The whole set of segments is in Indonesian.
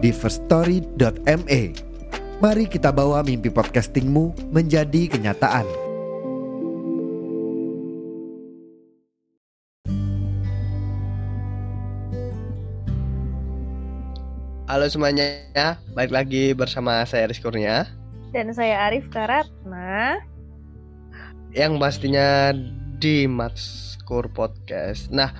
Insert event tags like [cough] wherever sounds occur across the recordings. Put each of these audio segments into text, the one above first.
di firststory.me. Mari kita bawa mimpi podcastingmu menjadi kenyataan. Halo semuanya, balik lagi bersama saya Rizky Kurnia Dan saya Arif Karatna Yang pastinya di Matskur Podcast Nah,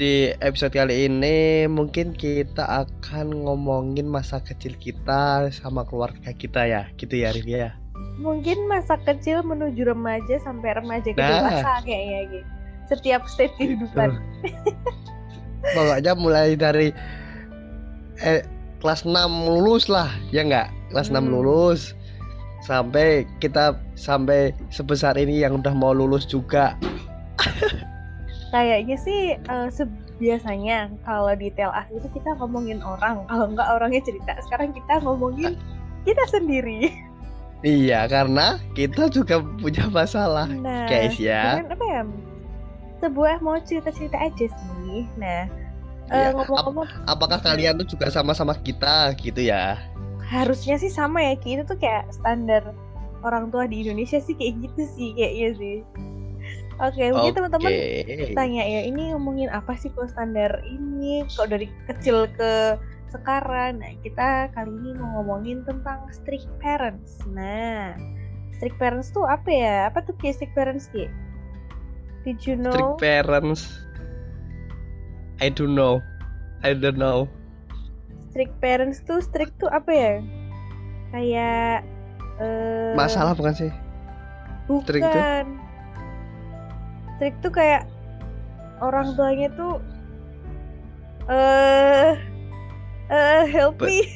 di episode kali ini mungkin kita akan ngomongin masa kecil kita sama keluarga kita ya Gitu ya Arif ya Mungkin masa kecil menuju remaja sampai remaja ke Nah. dewasa kayaknya gitu Setiap state kehidupan [laughs] Pokoknya mulai dari eh, kelas 6 lulus lah, ya nggak? Kelas 6 Hmm. lulus sampai kita sampai sebesar ini yang udah mau lulus juga. [laughs] Kayaknya sih se- biasanya kalau di TLA itu kita ngomongin orang. Kalau nggak orangnya cerita. Sekarang kita ngomongin kita sendiri. Iya, karena kita juga punya masalah, Nah guys ya. dengan apa ya? Sebuah mau cerita-cerita aja sih. Nah eh, Iya, ngomong-ngomong Apakah kalian tuh juga sama-sama kita? Gitu ya? harusnya sih sama ya. Ki. itu tuh kayak standar orang tua di Indonesia sih kayak gitu sih kayaknya sih oke mungkin teman-teman Oke. tanya ya ini ngomongin apa sih kok standar ini kok dari kecil ke sekarang nah kita kali ini mau ngomongin tentang strict parents nah strict parents tuh apa ya apa tuh kayak strict parents Ki? did you know Strict parents. I don't know. I don't know. strict parents tuh strict tuh apa ya kayak eh, Masalah bukan sih? Bukan. Strict tuh? Strict tuh kayak orang tuanya tuh eh eh help But- me. [laughs]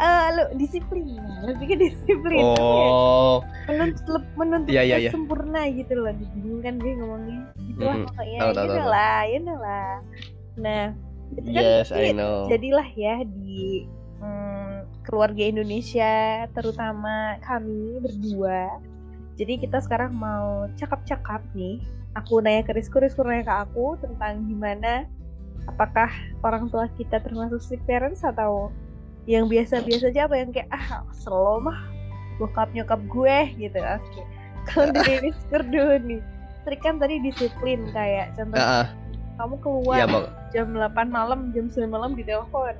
Eh lu disiplin. Lebih ke disiplin. apa ya? Oh, Menuntut menuntut Iya, iya, iya. sempurna gitu loh. Bingung kan gue ngomongnya. Gitu lah Mm-mm. pokoknya. Ya tahu. lah, ya lah. Nah, itu kan yes, pasti I know. jadilah ya di mm, keluarga Indonesia terutama kami berdua jadi kita sekarang mau cakap-cakap nih. Aku nanya ke Rizko, Rizko nanya ke aku tentang gimana apakah orang tua kita termasuk strict parents atau yang biasa-biasa aja apa yang kayak ah slow mah bokap nyokap gue gitu. Oke. [laughs] Kalau [laughs] dari Rizko dulu nih strict kan tadi disiplin kayak contoh Ah, ah. kamu keluar Bang. jam 8 malam jam 9 malam di telepon.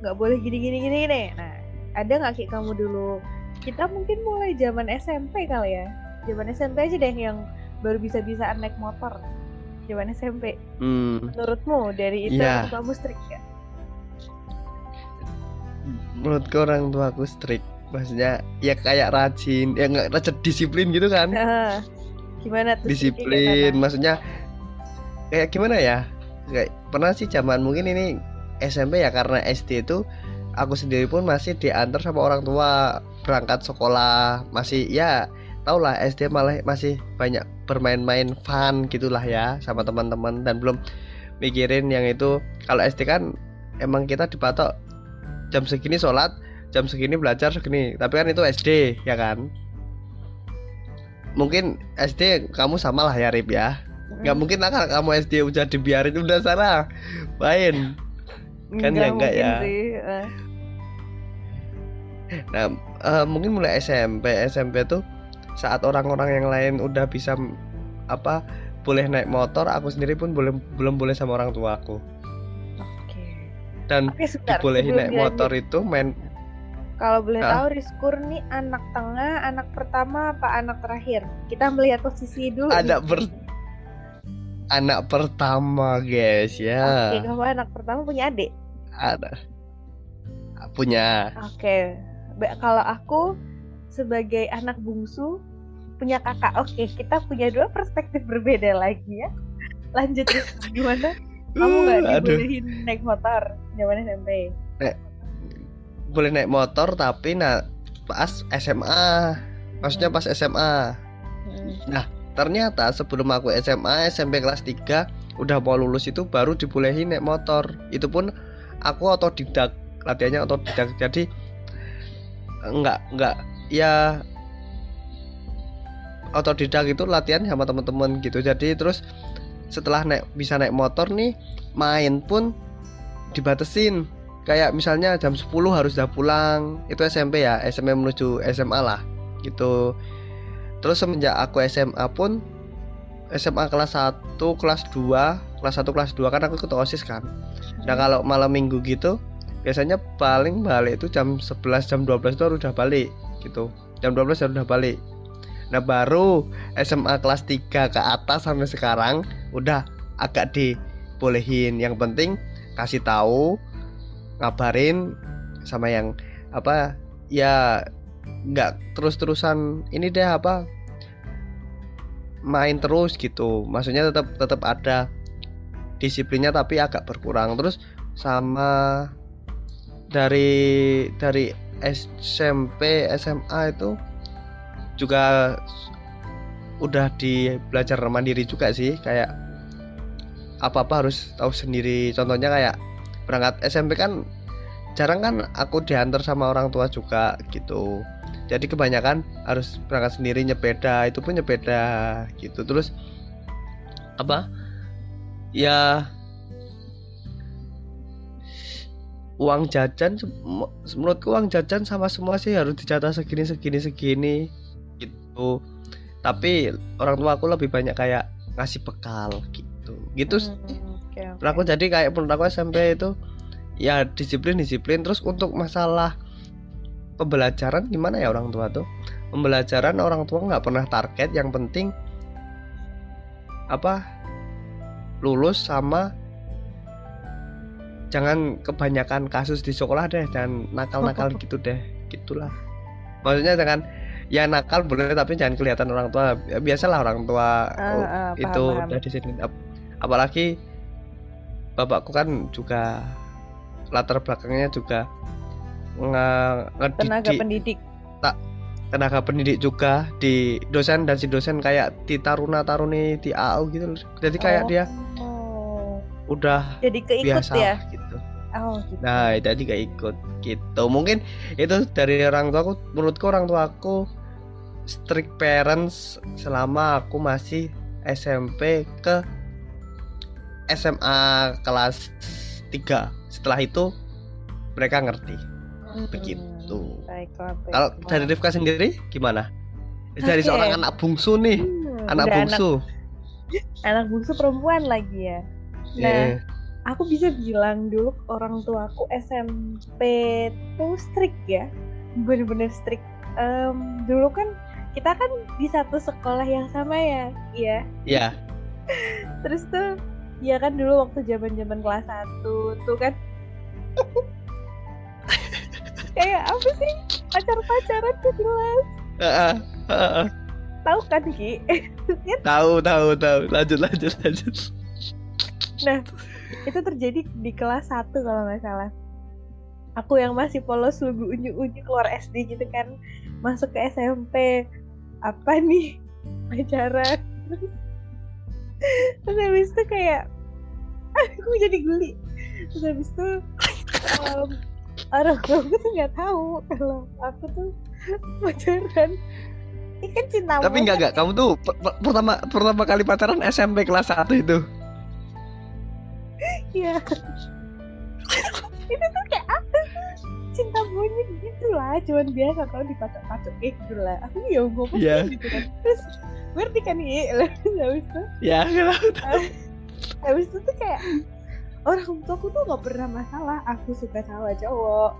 Nggak boleh gini gini gini gini nah ada nggak kayak kamu dulu kita mungkin mulai zaman SMP kali ya zaman SMP aja deh yang baru bisa bisaan naik motor zaman SMP Hmm, menurutmu dari itu Iya. kamu strict ya menurutku orang tua aku strict. Maksudnya ya kayak rajin, ya nggak rajin disiplin gitu kan? Nah, gimana tuh Disiplin, maksudnya kayak gimana ya? Kayak pernah sih zaman mungkin ini SMP ya karena SD itu aku sendiri pun masih diantar sama orang tua berangkat sekolah masih ya tau lah SD malah masih banyak bermain-main fun gitulah ya sama teman-teman dan belum mikirin yang itu kalau SD kan emang kita dipatok jam segini sholat jam segini belajar segini tapi kan itu SD ya kan mungkin SD kamu sama lah ya Rip ya nggak mungkin lah kan kamu SD udah dibiarin udah sana main kan ya enggak ya. sih. eh. Nah, eh, mungkin mulai SMP, SMP tuh saat orang-orang yang lain udah bisa apa boleh naik motor, aku sendiri pun belum belum boleh sama orang tuaku. oke Dan oke sebentar dibolehin sebelum naik dilanjut. motor itu main kalau boleh Ah. tahu Rizkur nih anak tengah anak pertama apa anak terakhir kita melihat posisi dulu anak nih. ber anak pertama, guys ya. Oke, kamu anak pertama punya adik? Ada punya. Oke. Ba- Kalau aku sebagai anak bungsu punya kakak. Oke, kita punya dua perspektif berbeda lagi ya. Lanjut gimana? Kamu nggak Uh, aduh. dibolehin naik motor zaman SMP? naik boleh naik motor tapi nah pas SMA maksudnya pas SMA Hmm. ternyata sebelum aku SMA SMP kelas 3 udah mau lulus itu baru dibolehin naik motor itu pun aku otodidak latihannya otodidak jadi enggak enggak. Ya otodidak itu latihan sama teman-teman gitu. Jadi terus setelah naik bisa naik motor nih main pun dibatesin. Kayak misalnya jam 10 harus udah pulang. Itu SMP ya SMP menuju SMA lah gitu. Terus semenjak aku SMA pun SMA kelas 1 kelas 2 kelas 1 kelas 2 kan aku ikut OSIS kan. Nah kalau malam minggu gitu biasanya paling balik itu jam 11 jam 12 itu udah balik gitu. Jam 12 harus udah balik. Nah baru SMA kelas 3 ke atas sampai sekarang udah agak dibolehin. Yang penting kasih tahu ngabarin sama yang apa ya nggak terus-terusan ini deh apa main terus gitu. Maksudnya tetap tetap ada disiplinnya tapi agak berkurang. Terus sama dari dari SMP SMA itu juga udah di belajar mandiri juga sih kayak apa apa harus tahu sendiri. Contohnya kayak berangkat SMP kan jarang kan aku diantar sama orang tua juga gitu. Jadi kebanyakan harus berangkat sendiri nyepeda itu pun nyepeda gitu. Terus apa? Ya uang jajan menurutku uang jajan sama semua sih harus dicatat segini segini segini gitu. Tapi orang tua aku lebih banyak kayak ngasih bekal gitu. Gitu. Hmm, oke. Menurut aku jadi kayak menurut aku SMP itu ya disiplin disiplin. Terus untuk masalah pembelajaran gimana ya orang tua tuh? Pembelajaran orang tua nggak pernah target. Yang penting apa? Lulus sama jangan kebanyakan kasus di sekolah deh jangan nakal-nakal gitu deh gitulah. Maksudnya jangan ya nakal boleh tapi jangan kelihatan orang tua. Ya, biasalah orang tua ah, paham, itu paham. udah disiplin Ap- apalagi bapakku kan juga latar belakangnya juga nge- tenaga pendidik. Tenaga pendidik juga di dosen dan si dosen kayak di taruna taruni di AU gitu jadi kayak Oh. dia udah jadi keikut biasa ya? gitu. Oh gitu. Nah jadi gak ikut gitu. Mungkin itu dari orang tua aku menurutku orang tua aku strict parents selama aku masih SMP ke SMA kelas 3 setelah itu mereka ngerti. Hmm, begitu. baiklah, kalau dari Rifka sendiri gimana? Dari Oke. seorang anak bungsu nih. Hmm, anak bungsu. Anak bungsu perempuan lagi ya nah Eh, aku bisa bilang dulu orang tuaku SMP tuh strict ya. Bener-bener strict. Em, dulu kan kita kan di satu sekolah yang sama ya iya. Ya [laughs] terus tuh ya kan dulu waktu zaman zaman kelas 1 tuh kan. Kayak [laughs] apa sih? Pacar-pacaran tuh jelas. Heeh, heeh. tahu kan Ki? Tahu tahu tahu. Lanjut lanjut lanjut Nah, itu terjadi di kelas 1 kalau nggak salah. Aku yang masih polos lugu unyu-unyu keluar SD gitu kan, masuk ke SMP. Apa nih? Pacaran. Terus habis itu kayak aku jadi geli. Terus habis itu em, orang tua aku tuh nggak tahu kalau aku tuh pacaran. Ini kan cinta tapi enggak enggak kamu tuh per- per- pertama pertama kali pacaran SMP kelas 1 itu Iya. itu tuh kayak apa sih? Cinta monyet gitu lah, cuman biasa tau dipacok-pacok eh gitu lah. Aku ya ngomong Iya. gitu kan. Terus ngerti kan iya lah [laughs] habis itu ya kenapa habis itu tuh kayak orang tuaku tuh nggak pernah masalah aku suka sama cowok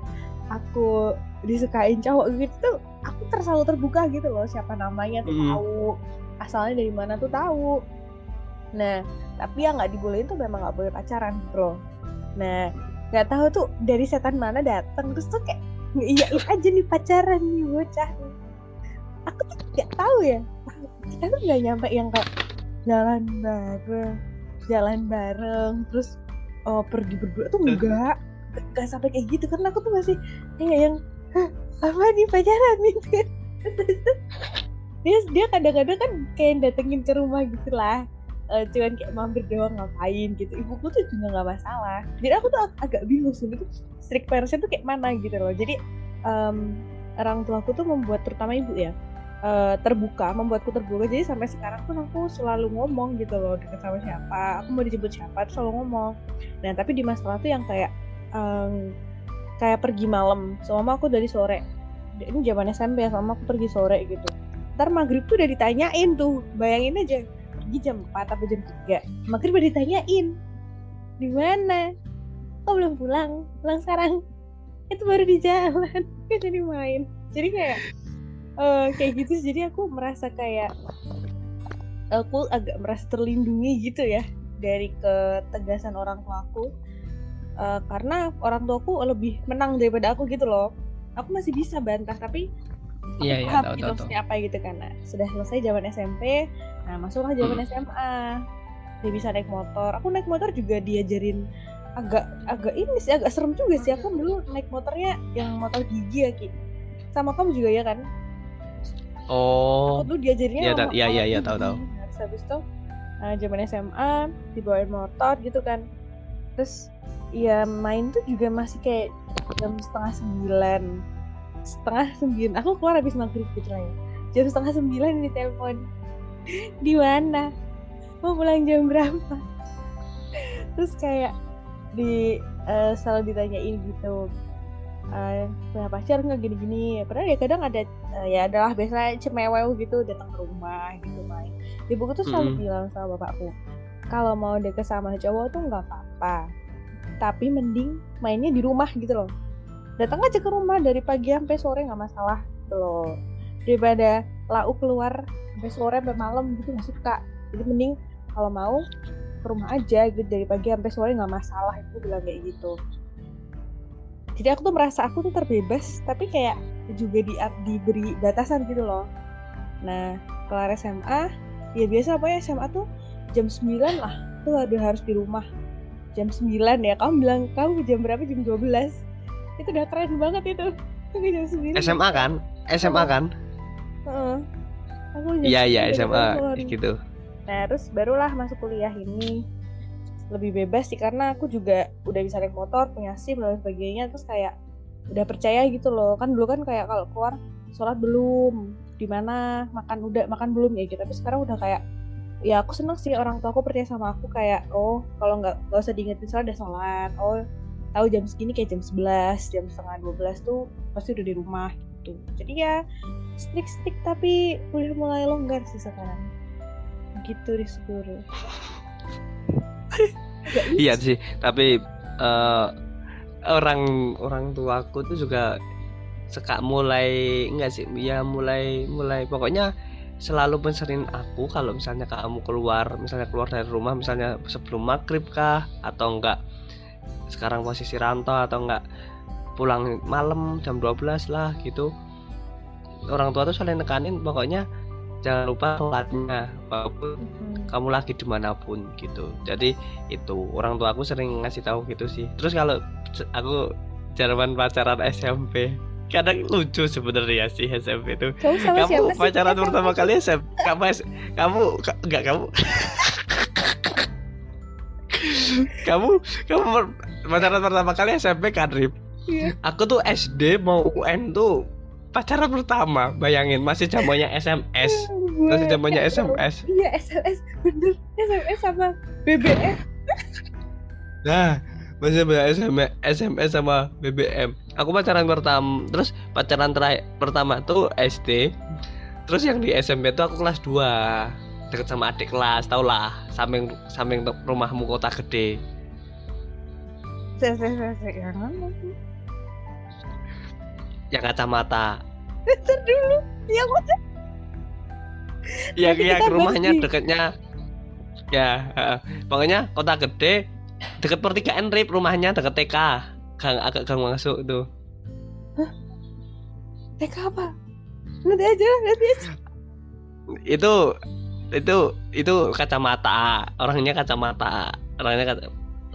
aku disukain cowok gitu tuh aku ter- selalu terbuka gitu loh siapa namanya tuh Hmm. tahu asalnya dari mana tuh tahu nah tapi yang nggak dibolehin tuh memang nggak boleh pacaran gitu loh nah nggak tahu tuh dari setan mana datang terus tuh kayak ngeiyain aja nih pacaran nih bocah. Nih. aku tuh nggak tahu ya. Kita tuh nggak nyampe yang kayak jalan bareng jalan bareng terus oh, pergi berdua tuh enggak gak sampai kayak gitu karena aku tuh masih kayak yang apa nih pacaran gitu [laughs] dia dia kadang-kadang kan kayak datengin ke rumah gitu lah Eh, cuman kayak mampir doang ngapain gitu. Ibuku tuh juga nggak masalah. Jadi aku tuh ag- agak bingung itu strict parentsnya tuh kayak mana gitu loh. Jadi em, orang tuaku tuh membuat terutama ibu ya eh, terbuka membuatku terbuka. Jadi sampai sekarang pun aku selalu ngomong gitu loh deket sama siapa aku mau dijemput siapa tuh selalu ngomong. Nah tapi di masalah tuh yang kayak em, kayak pergi malam. Sama aku dari sore ini zaman SMP ya sama aku pergi sore gitu. Ntar maghrib tuh udah ditanyain tuh bayangin aja pergi jam 4 atau jam 3 maghrib udah ditanyain. Di mana? Kok belum pulang? Pulang sekarang? Itu baru di jalan. [laughs] Kan jadi main. Jadi kayak eh, kayak gitu sih. jadi aku merasa kayak aku agak merasa terlindungi gitu ya dari ketegasan orang tuaku Eh, karena orang tuaku lebih menang daripada aku gitu loh. Aku masih bisa bantah tapi aku Iya, iya, paham tahu, gitu tahu, maksudnya apa gitu kan. Nah, sudah selesai zaman SMP nah masuklah zaman SMA dia bisa naik motor. Aku naik motor juga diajarin agak agak ini sih agak serem juga sih. Aku dulu naik motornya yang motor gigi ya Ki. Sama kamu juga ya kan? Oh, aku tuh diajarinnya Iya, sama ta- iya, iya, iya, gigi. tahu, tahu. Habis itu nah, zaman SMA dibawain motor gitu kan. Terus ya main tuh juga masih kayak jam setengah sembilan. Setengah sembilan. Aku keluar habis maghrib gitu lah ya jam setengah sembilan di telepon di mana? Mau pulang jam berapa? Terus kayak di eh, selalu ditanyain gitu eh punya pacar nggak? Gini-gini. Padahal ya kadang ada eh, ya adalah biasanya cemewew gitu datang ke rumah gitu main ibuku tuh selalu Mm-mm. bilang sama bapakku kalau mau deket sama cowok tuh nggak apa-apa tapi mending mainnya di rumah gitu loh. Datang aja ke rumah dari pagi sampai sore nggak masalah gitu loh. Daripada lau keluar sampai sore sampai malam gitu nggak suka. Jadi mending kalau mau ke rumah aja gitu dari pagi sampai sore nggak masalah itu bilang kayak gitu. Jadi aku tuh merasa aku tuh terbebas tapi kayak juga di diberi batasan gitu loh. Nah kelar SMA ya biasa apa ya SMA tuh jam 9 lah tuh udah harus di rumah. Jam 9 ya kamu bilang kamu jam berapa? Jam 12 itu udah keren banget itu. Jam 9 SMA kan? SMA kan? Heeh. aku Iya, iya, 9 SMA gitu. Nah, terus barulah masuk kuliah ini lebih bebas sih karena aku juga udah bisa naik motor, punya SIM dan sebagainya terus kayak udah percaya gitu loh. Kan dulu kan kayak kalau keluar sholat belum, di mana makan udah makan belum ya gitu. Tapi sekarang udah kayak ya aku seneng sih orang tua aku percaya sama aku kayak oh kalau nggak nggak usah diingetin sholat udah sholat. Oh tahu jam segini kayak jam 11, jam setengah 12 tuh pasti udah di rumah gitu. Jadi ya strict-strict tapi udah mulai longgar sih sekarang gitu Rizguru [laughs] Iya sih, tapi eh, orang orang tuaku tuh juga seka mulai enggak sih, ya mulai mulai pokoknya selalu penserin aku kalau misalnya kamu keluar, misalnya keluar dari rumah, misalnya sebelum maghrib kah atau enggak sekarang posisi rantau atau enggak pulang malam jam 12 lah gitu. Orang tua tuh selalu nekanin pokoknya jangan lupa sholatnya walaupun kamu lagi di mana pun gitu. Jadi itu orang tua aku sering ngasih tahu gitu sih. Terus kalau aku zaman pacaran SMP kadang lucu sebenarnya sih SMP itu. Kamu sama siapa kamu sih? pacaran Kamu pertama kali SMP kamu kamu ka- enggak kamu. [laughs] Kamu kamu pacaran pertama kali SMP kan Rip Iya. aku tuh SD mau UN tuh pacaran pertama bayangin masih zamannya SMS masih zamannya SMS iya SMS bener SMS sama BBM Nah, masih banyak SMS, SMS sama BBM. Aku pacaran pertama, terus pacaran terakhir pertama tuh SD. Terus yang di SMP tuh aku kelas 2 deket sama adik kelas, tau lah, samping samping rumahmu kota gede. tuh? Yang kacamata. Bentar dulu. Yang mana Yang yang rumahnya di- deketnya. Ya, pokoknya kota gede deket pertigaan Rip. Rumahnya deket TK. Gang agak gang masuk tuh. TK apa? Nanti aja nanti aja. Itu itu itu kacamata. Orangnya kacamata. Orangnya nggak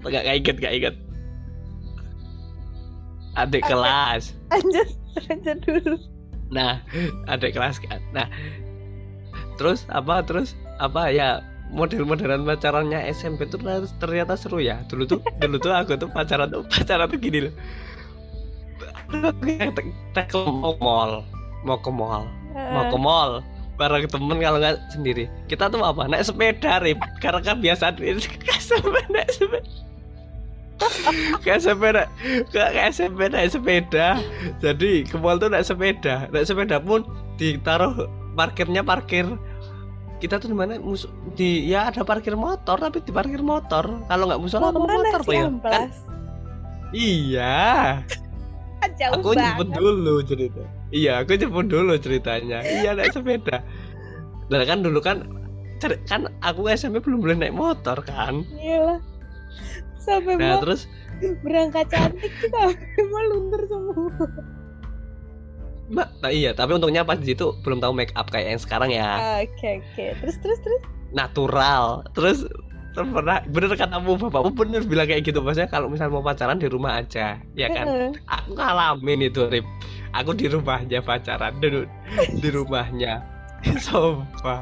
nggak inget nggak inget. Adik kelas. Lanjut, lanjut dulu. nah adik kelas kan. Nah terus apa terus apa ya model-modelan pacarannya SMP tuh ternyata- seru ya. Dulu tuh [laughs] dulu tuh aku tuh pacaran tuh pacaran tuh gini loh. Kita ke mau ke mall mau ke mall mau ke mall bareng temen kalau nggak sendiri. Kita tuh apa? Naik sepeda rip. Karena kan biasa [laughs] naik sepeda naik sepeda naik ke ke SMP naik sepeda. Jadi ke mall tuh naik sepeda. Naik sepeda pun ditaruh parkirnya parkir. Kita tuh di mana? Musuh di ya ada parkir motor tapi di parkir motor. Kalau nggak musola Mau motor ya? kan iya. Jauh aku jemput banget. dulu cerita. Iya aku jemput dulu ceritanya. Iya naik sepeda. Nah kan dulu kan kan aku SMP belum boleh naik motor kan? Iyalah. Sampai nah mau terus berangkat cantik kita mau luntur semua. mbak nah iya tapi untungnya pas di situ belum tahu make up kayak yang sekarang ya Oke oke. Terus terus terus. natural terus pernah bener katamu bapakmu bener bilang kayak gitu maksudnya kalau misal mau pacaran di rumah aja ya kan Heeh. aku ngalamin itu Rip aku di rumahnya pacaran dulu di rumahnya [laughs] sofa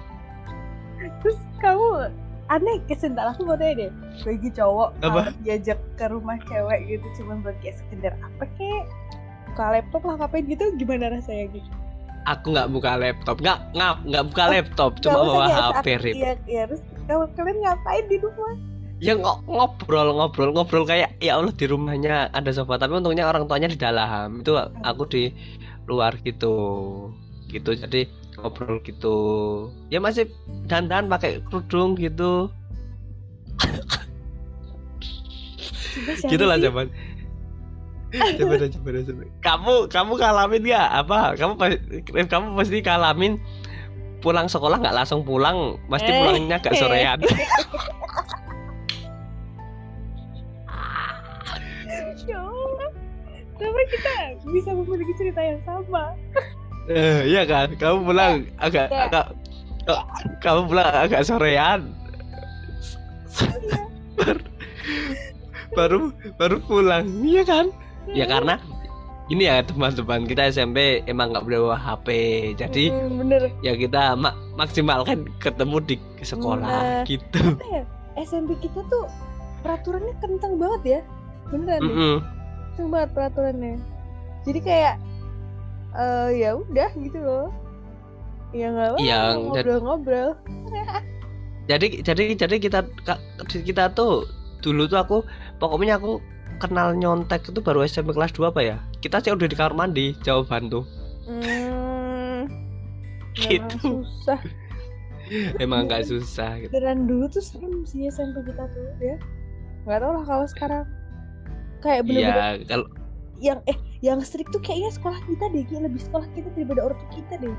Terus kamu aneh kesental aku mau tanya deh. Bagi cowok Apa? diajak ke rumah cewek gitu cuma buat kayak sekedar apa kek? Buka laptop lah ngapain gitu? Gimana rasanya? Gitu. Aku nggak buka laptop. Nggak nggak nggak buka Oh, laptop cuma bawa HP Rip. iya iya terus kamu kalian ngapain di rumah? Ya ngo- ngobrol ngobrol ngobrol kayak ya Allah di rumahnya ada sofa. Tapi untungnya orang tuanya di dalam. Itu aku di luar gitu. Gitu jadi ngobrol gitu ya masih dandan pakai kerudung gitu gitu lah sih? coba coba deh, coba deh, coba. kamu kamu kalamin nggak apa kamu pas- kamu pasti kalamin pulang sekolah nggak langsung pulang pasti Eh. pulangnya agak sorean [laughs] Ya Allah. Kenapa kita bisa memiliki cerita yang sama? Eh, iya kan kamu pulang agak Ya. agak oh, kamu pulang agak sorean baru, [laughs] baru baru pulang iya kan ya karena ini ya teman-teman kita SMP emang nggak boleh bawa HP jadi Hmm, bener. ya kita mak maksimalkan ketemu di sekolah Nah. gitu ya? SMP kita tuh peraturannya kentang banget ya. Beneran deh. Mm-mm. Kenceng banget peraturannya. Jadi kayak eh ya udah gitu loh. Ya nggak apa Iya, dan- ngobrol-ngobrol. jadi jadi jadi kita kita tuh dulu tuh aku pokoknya aku kenal nyontek itu baru SMP kelas 2 apa ya kita sih udah di kamar mandi jawaban tuh Hmm, [laughs] Gitu. susah. emang nggak susah gitu. Beneran dulu tuh serem sih SMP kita tuh ya. Nggak tau lah kalau sekarang kayak bener-bener Iya kalau yang eh yang strict tuh kayaknya sekolah kita deh kayak lebih sekolah kita daripada orang tua kita deh.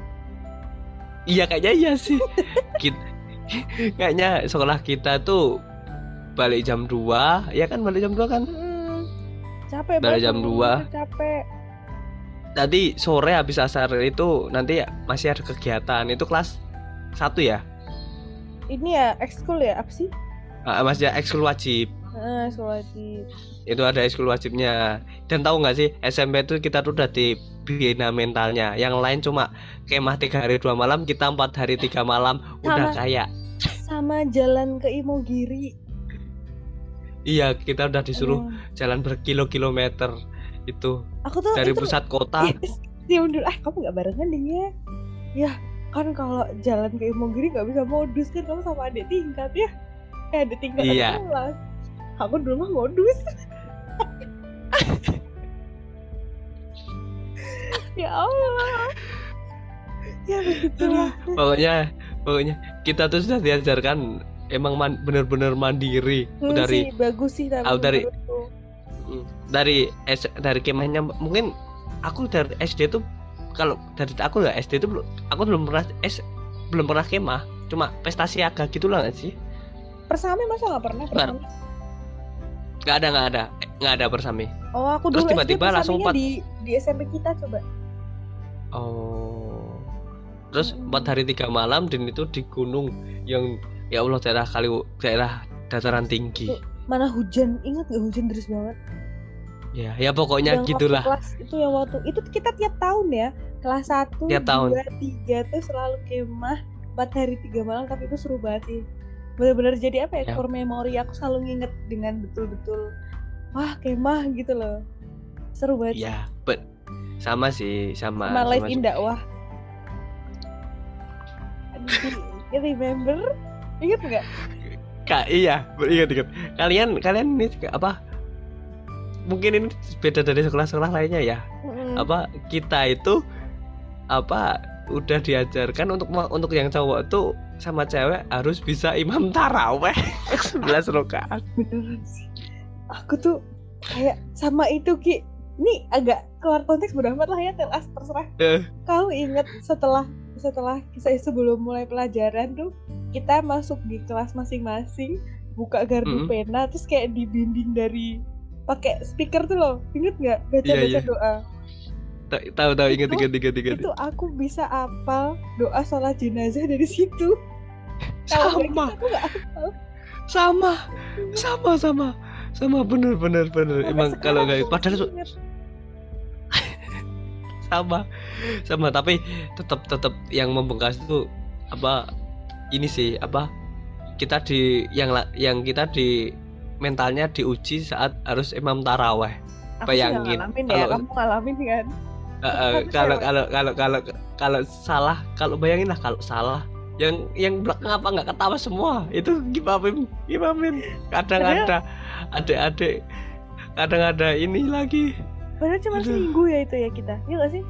iya kayaknya iya sih [laughs] Kit- kayaknya sekolah kita tuh balik jam 2 ya kan balik jam 2 kan Hmm, capek banget jam ngomong dua. gitu, Capek. tadi sore habis asar itu nanti ya masih ada kegiatan itu kelas satu ya Ini ya ekskul ya apa sih? Ah, masih ekskul wajib Ah, sekolah di itu ada ekskul wajibnya dan tahu nggak sih SMP itu kita tuh udah dibina mentalnya yang lain cuma kemah tiga hari dua malam kita empat hari tiga malam udah Sama. kayak sama jalan ke Imogiri. iya kita udah disuruh Aduh. jalan berkilo-kilometer itu Aku tuh dari itu pusat kota [laughs] Dia dulu ah kamu nggak barengan deh ya. Ya kan kalau jalan ke Imogiri nggak bisa modus kan kamu sama adik tingkat ya. Eh adik tingkat Iya. kelas. Aku dulu mah modus. ya Allah. Ya begitulah. pokoknya pokoknya kita tuh sudah diajarkan emang man- bener-bener mandiri Hmm, dari sih, bagus sih tapi dari- menurutku. dari S, dari kemahnya mungkin aku dari SD tuh kalau dari aku ya SD itu belum aku belum pernah S belum pernah kemah cuma pesta siaga gitu lah nggak sih Persami masa nggak pernah persami? Nggak ada nggak ada nggak ada bersami Oh aku Terus dulu tiba-tiba SD langsung empat. di di SMP kita coba. oh terus Mm-mm. empat hari tiga malam dan itu di gunung yang ya Allah daerah kali daerah dataran tinggi Mana hujan? Ingat gak hujan deras banget? ya ya pokoknya yang gitulah kelas itu yang waktu itu kita tiap tahun ya kelas satu Tiap tahun. dua tiga tuh selalu kemah empat hari tiga malam tapi itu seru banget sih bener-bener jadi apa ya, Ya. core memory aku selalu nginget dengan betul-betul wah kemah gitu loh seru banget ya but sama sih sama sama live sama- in dakwah Di- remember inget nggak Kak, iya, ingat ingat. Kalian kalian ini apa? Mungkin ini beda dari sekolah-sekolah lainnya ya. Mm-mm. Apa kita itu apa udah diajarkan untuk untuk yang cowok tuh sama cewek harus bisa imam taraweh [laughs] 11 rakaat. beneran sih aku tuh kayak sama itu ki ini agak keluar konteks bodo amat lah ya telas terserah Eh. kau inget setelah setelah kisah sebelum mulai pelajaran tuh kita masuk di kelas masing-masing buka gardu Mm. pena terus kayak dibimbing dari pakai speaker tuh loh inget nggak baca baca iya. doa Ta- Tahu tahu ingat Itu- ingat ingat ingat. itu aku bisa apal doa sholat jenazah dari situ Sama. Sama. Sama sama. Sama bener bener bener. Sampai Emang kalau nggak padahal su- inget. [laughs] sama sama tapi tetap tetap yang membekas itu apa ini sih apa kita di yang yang kita di mentalnya diuji saat harus imam taraweh Bayangin, ngalamin ya kalau- kamu ngalamin kan eh, Aku kalau kalau kalau kalau kalau salah kalau bayangin lah kalau salah yang yang belakang apa nggak ketawa semua itu gimamin gimamin kadang Padahal- ada adik-adik kadang ada ini lagi Padahal cuma Aduh. seminggu ya itu ya kita, iya gak sih?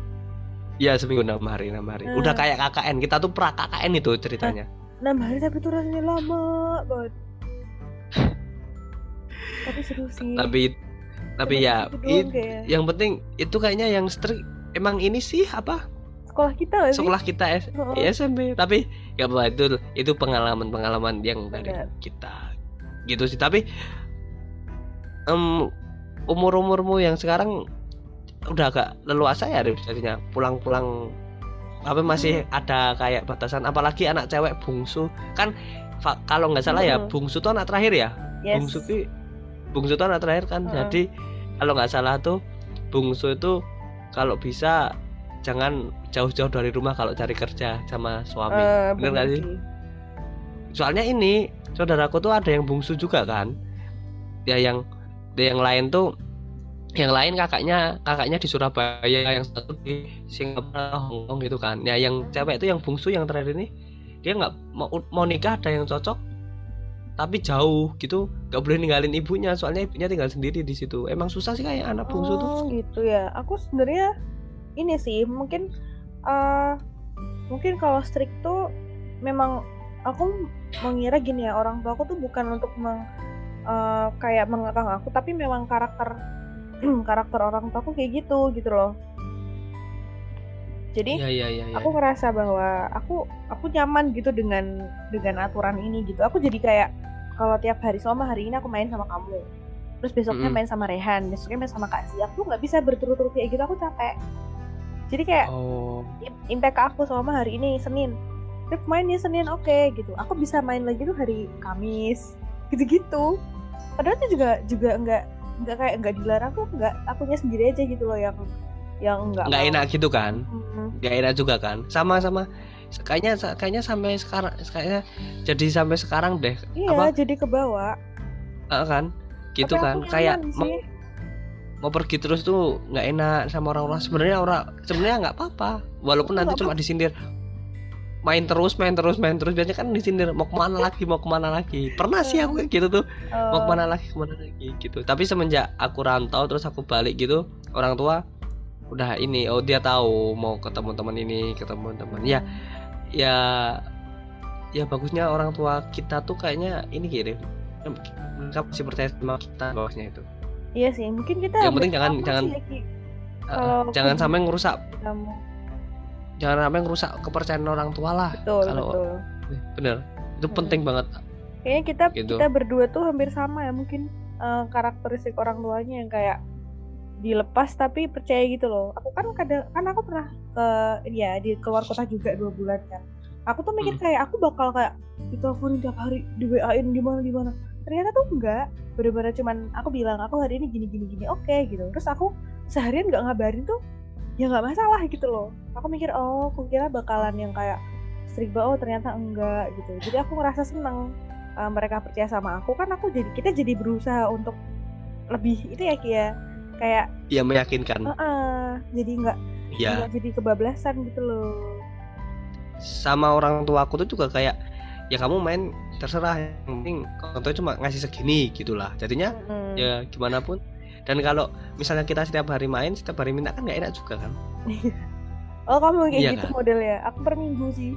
ya seminggu enam hari enam hari Hmm. udah kayak KKN kita tuh pra KKN itu ceritanya 6 hari tapi itu rasanya lama banget. [laughs] tapi seru sih. tapi tapi Cuma ya gitu it- yang penting itu kayaknya yang strict emang ini sih apa sekolah kita gak sih? sekolah kita S Oh, ya, SMP tapi ya apa itu itu pengalaman pengalaman yang dari Benar. kita gitu sih tapi em umur umurmu yang sekarang udah agak leluasa ya Rif, jadinya pulang-pulang apa masih ada kayak batasan apalagi anak cewek bungsu kan kalau nggak salah ya Mm. bungsu tuh anak terakhir ya yes. bungsu ki bungsu itu anak terakhir kan Heeh. jadi kalau nggak salah tuh bungsu itu kalau bisa jangan jauh-jauh dari rumah kalau cari kerja sama suami. Eh, bener nggak sih? soalnya ini saudaraku tuh ada yang bungsu juga kan? Ya yang yang lain tuh yang lain kakaknya kakaknya di Surabaya yang satu di Singapura Hongkong gitu kan? Ya yang cewek itu yang bungsu yang terakhir ini dia nggak mau mau nikah ada yang cocok tapi jauh gitu nggak boleh ninggalin ibunya soalnya ibunya tinggal sendiri di situ. Emang susah sih kayak anak bungsu tuh. Oh gitu ya. Aku sebenarnya ini sih mungkin eh mungkin kalau strict tuh memang aku mengira gini ya orang tua aku tuh bukan untuk meng, eh, kayak mengekang aku tapi memang karakter [clears throat] karakter orang tua aku kayak gitu gitu loh. Jadi iya iya iya iya. aku ngerasa bahwa aku aku nyaman gitu dengan dengan aturan ini gitu aku jadi kayak kalau tiap hari selama hari ini aku main sama kamu terus besoknya Mm-mm. main sama Rehan besoknya main sama Kak Zia aku nggak bisa berturut-turut kayak gitu aku capek jadi kayak oh. im- impact ke aku selama hari ini Senin. Rip main ya Senin oke gitu. Aku bisa main lagi tuh hari Kamis gitu-gitu. Padahal itu juga juga nggak nggak kayak nggak dilarang tuh nggak akunya sendiri aja gitu loh yang yang nggak nggak mau. enak gitu kan? Mm-mm. nggak enak juga kan? Sama sama. Kayaknya kayaknya sampai sekarang kayaknya jadi sampai sekarang deh. Iya Apa? jadi kebawa eh, kan? Gitu Tapi kan? Aku kayak sih. Mau pergi terus tuh nggak enak sama orang-orang. Sebenarnya orang sebenarnya nggak apa-apa. Walaupun nanti cuma disindir. Main terus main terus main terus. Biasanya kan disindir mau ke mana lagi mau ke mana lagi? Pernah sih aku gitu tuh. Mau Eh, ke mana lagi ke mana lagi? Gitu. Tapi semenjak aku rantau terus aku balik gitu orang tua udah ini oh dia tahu mau ketemu teman ini ketemu teman. Ya ya ya bagusnya orang tua kita tuh kayaknya ini gini. Mereka masih percaya sama kita bagusnya itu Iya sih, mungkin kita Yang penting jangan- jangan- sih Uh, jangan sampai ngerusak kamu. jangan sampai ngerusak kepercayaan orang tua lah Betul, Kalau- betul. bener itu Hmm. penting banget Kayaknya kita Gitu. kita berdua tuh hampir sama ya, mungkin eh, karakteristik orang tuanya yang kayak dilepas tapi percaya gitu loh. Aku kan kadang kan aku pernah ke ya di keluar kota juga dua bulan kan. Aku tuh mikir Hmm. kayak aku bakal kayak diteleponin tiap hari, di WA-in di mana di mana. Ternyata tuh enggak. Bener-bener cuman aku bilang aku hari ini gini gini gini oke gitu. Terus aku seharian nggak ngabarin tuh ya nggak masalah gitu loh. Aku mikir oh aku kira bakalan yang kayak banget oh ternyata enggak gitu. Jadi aku ngerasa seneng uh, mereka percaya sama aku. Kan aku jadi kita jadi berusaha untuk lebih itu ya Kia. Kayak Iya meyakinkan. uh -uh, jadi nggak Ya. nggak jadi kebablasan gitu loh. Sama orang tua aku tuh juga kayak ya kamu main terserah yang penting orang tua cuma ngasih segini gitulah. Jadinya Mm-mm. ya gimana pun. Dan kalau misalnya kita setiap hari main, setiap hari minta kan nggak enak juga kan? [laughs] oh kamu kayak Iya gitu kan? modelnya aku per minggu sih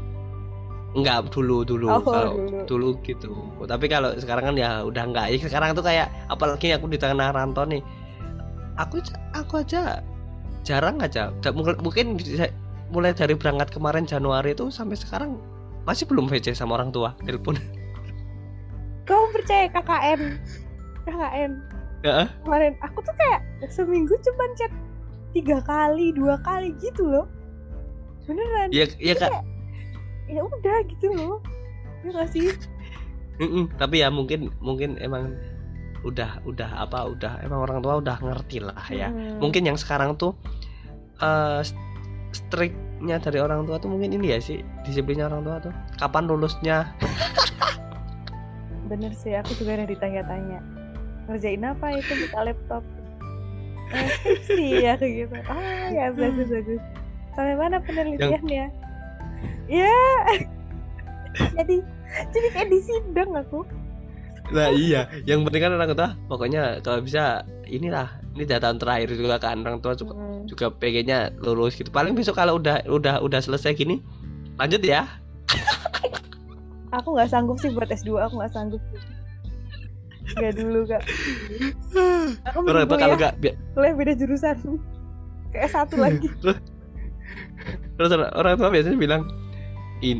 Enggak dulu dulu Oh, kalau dulu. dulu gitu. Tapi kalau sekarang kan ya udah enggak. Ya, sekarang tuh kayak apalagi aku di tengah rantau nih. Aku aku aja jarang aja. Mungkin mulai dari berangkat kemarin Januari itu sampai sekarang masih belum VC sama orang tua telepon. Kamu percaya KKN KKN Heeh. kemarin aku tuh kayak seminggu cuman chat tiga kali dua kali gitu loh beneran Ya ya kak. ya udah gitu loh ya gak sih Mm-mm. Tapi ya mungkin mungkin emang udah udah apa udah emang orang tua udah ngerti lah ya. Hmm. Mungkin yang sekarang tuh eh striknya dari orang tua tuh mungkin ini ya sih disiplinnya orang tua tuh kapan lulusnya [laughs] bener sih aku juga ada ditanya-tanya. Ngerjain apa itu buka laptop? Eh, sih ya kayak gitu. Ah ya bagus bagus. Sampai mana penelitiannya? Ya. Jadi jadi kayak di sidang aku. Nah iya, yang penting kan orang tua pokoknya kalau bisa inilah ini data tahun terakhir juga kan. Orang tua juga, Hmm. juga pengennya lulus gitu. Paling besok kalau udah udah udah selesai gini lanjut ya. Aku nggak sanggup sih buat S2 aku nggak sanggup sih nggak dulu kak aku Orang mending kalau kuliah, nggak bi- kuliah beda jurusan kayak satu [laughs] lagi terus orang- tua biasanya bilang in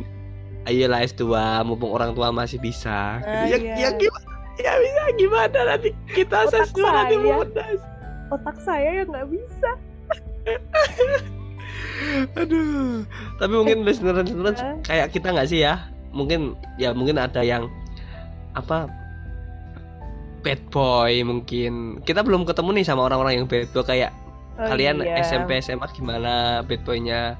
ayolah S2 mumpung orang tua masih bisa. Ah, ya, iya. ya gimana? Ya bisa gimana nanti kita Otak S2 nanti memedas. otak saya yang nggak bisa [laughs] Aduh. Tapi mungkin listener-listener Ah. kayak kita nggak sih ya? Mungkin ya mungkin ada yang apa bad boy mungkin. Kita belum ketemu nih sama orang-orang yang bad boy kayak Oh, kalian iya. SMP SMA gimana bad boynya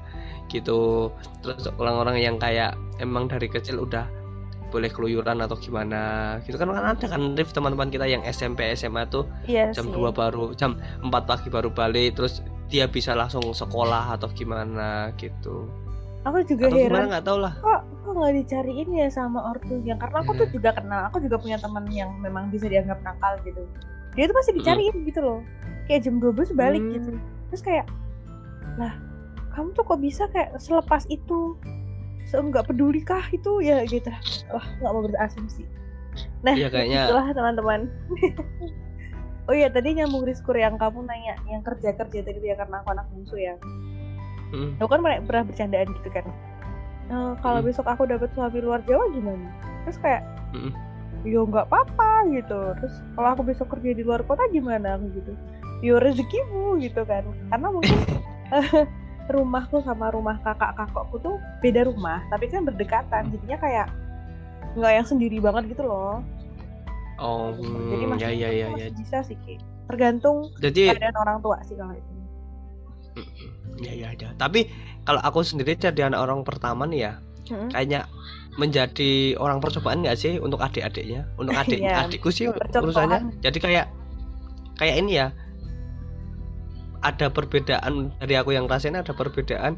gitu. Terus orang-orang yang kayak emang dari kecil udah boleh keluyuran atau gimana gitu kan kan ada kan Rif teman-teman kita yang SMP SMA tuh iya jam sih. 2 baru jam 4 pagi baru balik terus dia bisa langsung sekolah atau gimana gitu aku juga atau heran. nggak tahu lah. Kok kok nggak dicariin ya sama ortunya? Karena aku Iya. tuh juga kenal aku juga punya teman yang memang bisa dianggap nakal gitu. Dia tuh pasti dicariin gitu loh. Kayak jam 12 balik Hmm. gitu. Terus kayak lah kamu tuh kok bisa kayak selepas itu? Seenggak peduli kah itu? Ya gitu. Wah nggak mau berasumsi. Nah Iya, kayaknya- itulah teman-teman. [laughs] Oh iya tadi nyambung riskur yang kamu nanya yang kerja kerja tadi ya karena aku anak bungsu ya Mm. aku kan pernah pernah bercandaan gitu kan. "Eh, kalau Mm. besok aku dapat suami luar Jawa gimana? Terus kayak Mm. yo nggak apa-apa gitu. Terus kalau aku besok kerja di luar kota gimana? aku gitu. Yo rezekimu gitu kan. Karena mungkin [laughs] rumahku sama rumah kakak kakakku tuh beda rumah tapi kan berdekatan. Jadinya kayak nggak yang sendiri banget gitu loh. Oh jadi hmm, masih, ya ya ya masih ya. bisa sih Ki. tergantung jadi keadaan orang tua sih kalau itu ya ya ya tapi kalau aku sendiri jadi anak orang pertama nih ya Mm-mm. kayaknya menjadi orang percobaan nggak sih untuk adik-adiknya untuk [laughs] adik Iya, adikku sih percontohan. urusannya jadi kayak kayak ini ya ada perbedaan dari aku yang rasain ada perbedaan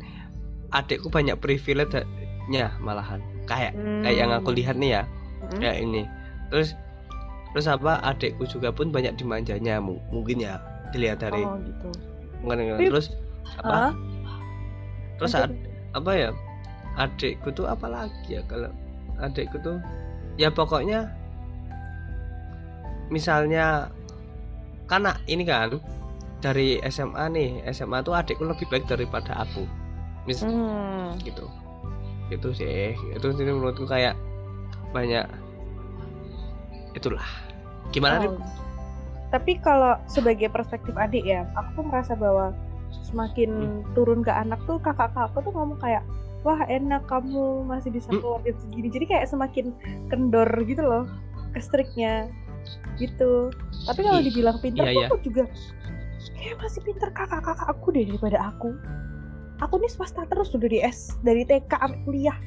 adikku banyak privilege-nya malahan kayak kayak yang aku Hmm. lihat nih ya Mm-mm. kayak ini terus terus apa adikku juga pun banyak dimanjanya mu- mungkin ya dilihat dari oh gitu mungkin Tapi- terus apa? Hah? terus ad- apa ya? Adikku tuh apa lagi ya kalau adikku tuh? Ya pokoknya misalnya karena ini kan dari SMA nih SMA tuh adikku lebih baik daripada aku. Mis Hmm. gitu. Itu sih. Itu sih menurutku kayak banyak itulah. Gimana nih Oh. Tapi kalau sebagai perspektif adik ya, aku tuh merasa bahwa semakin Hmm. turun ke anak tuh kakak-kakak tuh ngomong kayak, wah enak kamu masih bisa Hmm. keluar jam segini. Jadi kayak semakin kendor gitu loh. kestriknya gitu tapi kalau dibilang pinter iya, tuh iya. aku juga kayak masih pinter kakak-kakak aku deh daripada aku aku nih swasta terus udah di S dari TK sampai kuliah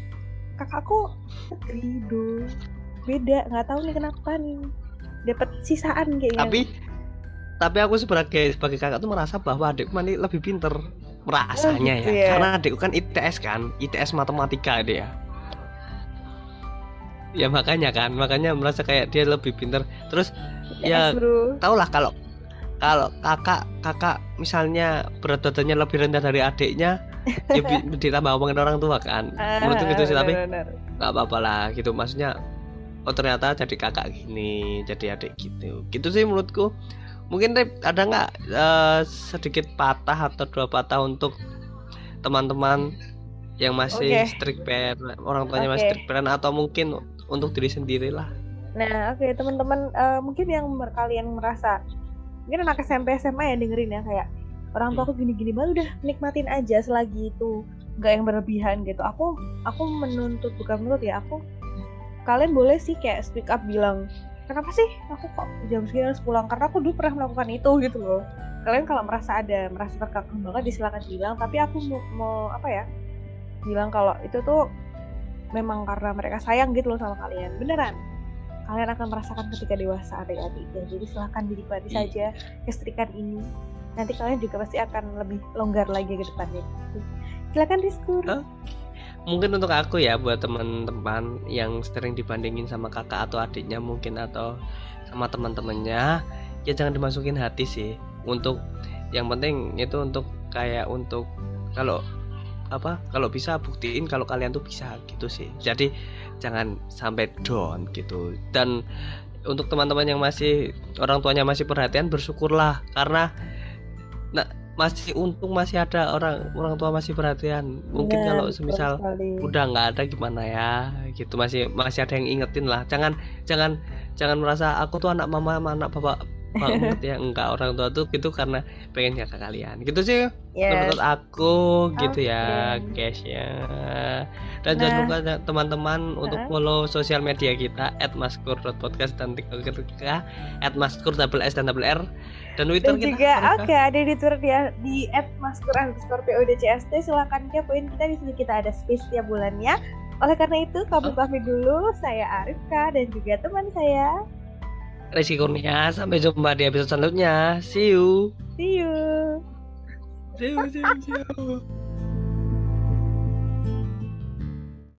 kakakku negeri beda nggak tahu nih kenapa nih dapat sisaan kayaknya tapi tapi aku sebagai sebagai kakak tuh merasa bahwa adikku ini lebih pinter merasanya gitu ya ya. karena adikku kan ITS kan ITS matematika dia. Ya makanya kan makanya merasa kayak dia lebih pinter. Terus ya S, bro tau lah kalau kalau kakak kakak misalnya berat badannya lebih rendah dari adiknya ya [laughs] ditambah ngomongin orang tua kan. Menurutku gitu sih tapi Ah, nggak apa-apa lah gitu. Maksudnya oh ternyata jadi kakak gini jadi adik gitu. Gitu sih menurutku mungkin Rip, ada nggak eh, sedikit patah atau dua patah untuk teman-teman yang masih Oke. strict parent orang tuanya masih Oke. strict parent atau mungkin untuk diri sendiri lah Nah, oke teman-teman eh, mungkin yang kalian merasa mungkin anak SMP SMA ya dengerin ya kayak orang tua aku gini-gini banget udah nikmatin aja selagi itu nggak yang berlebihan gitu. Aku aku menuntut bukan menuntut ya aku kalian boleh sih kayak speak up bilang kenapa sih? Aku kok jam segini harus pulang? Karena aku dulu pernah melakukan itu gitu loh. Kalian kalau merasa ada merasa terkekang banget silakan bilang. Tapi aku mau, mau apa ya bilang kalau itu tuh memang karena mereka sayang gitu loh sama kalian. Beneran. Kalian akan merasakan ketika dewasa adik-adiknya. Jadi silahkan dinikmati Iya. saja kestrikan ini. Nanti kalian juga pasti akan lebih longgar lagi ke depannya. Silakan diskur Hah? Mungkin untuk aku ya buat teman-teman yang sering dibandingin sama kakak atau adiknya mungkin atau sama teman-temannya ya jangan dimasukin hati sih. Untuk yang penting itu untuk kayak untuk kalau apa kalau bisa buktiin kalau kalian tuh bisa gitu sih. Jadi jangan sampai down gitu. Dan untuk teman-teman yang masih orang tuanya masih perhatian bersyukurlah. Karena nah masih untung masih ada orang orang tua masih perhatian. Mungkin Benar, kalau semisal sekali. udah nggak ada gimana ya gitu. Masih masih ada yang ingetin lah. Jangan jangan jangan merasa aku tuh anak mama sama anak bapak banget [laughs] ya. Enggak orang tua tuh gitu karena pengen jaga kalian. Gitu sih. Yes. menurut aku gitu ya guys ya. Dan jangan Nah. lupa ya, teman-teman untuk Heeh. follow sosial media kita @maskur.podcast dan tiktok kita @maskur double s dan double r dan twitter dan kita. juga oke ada di Twitter dia di @maskur underscore PODCST silahkan kepoin kita di sini kita ada space tiap bulannya. Oleh karena itu kami Oh. pamit dulu. Saya Arifka dan juga teman saya. Rizky Kurnia sampai jumpa di episode selanjutnya. See you. See you. See you see you, see you.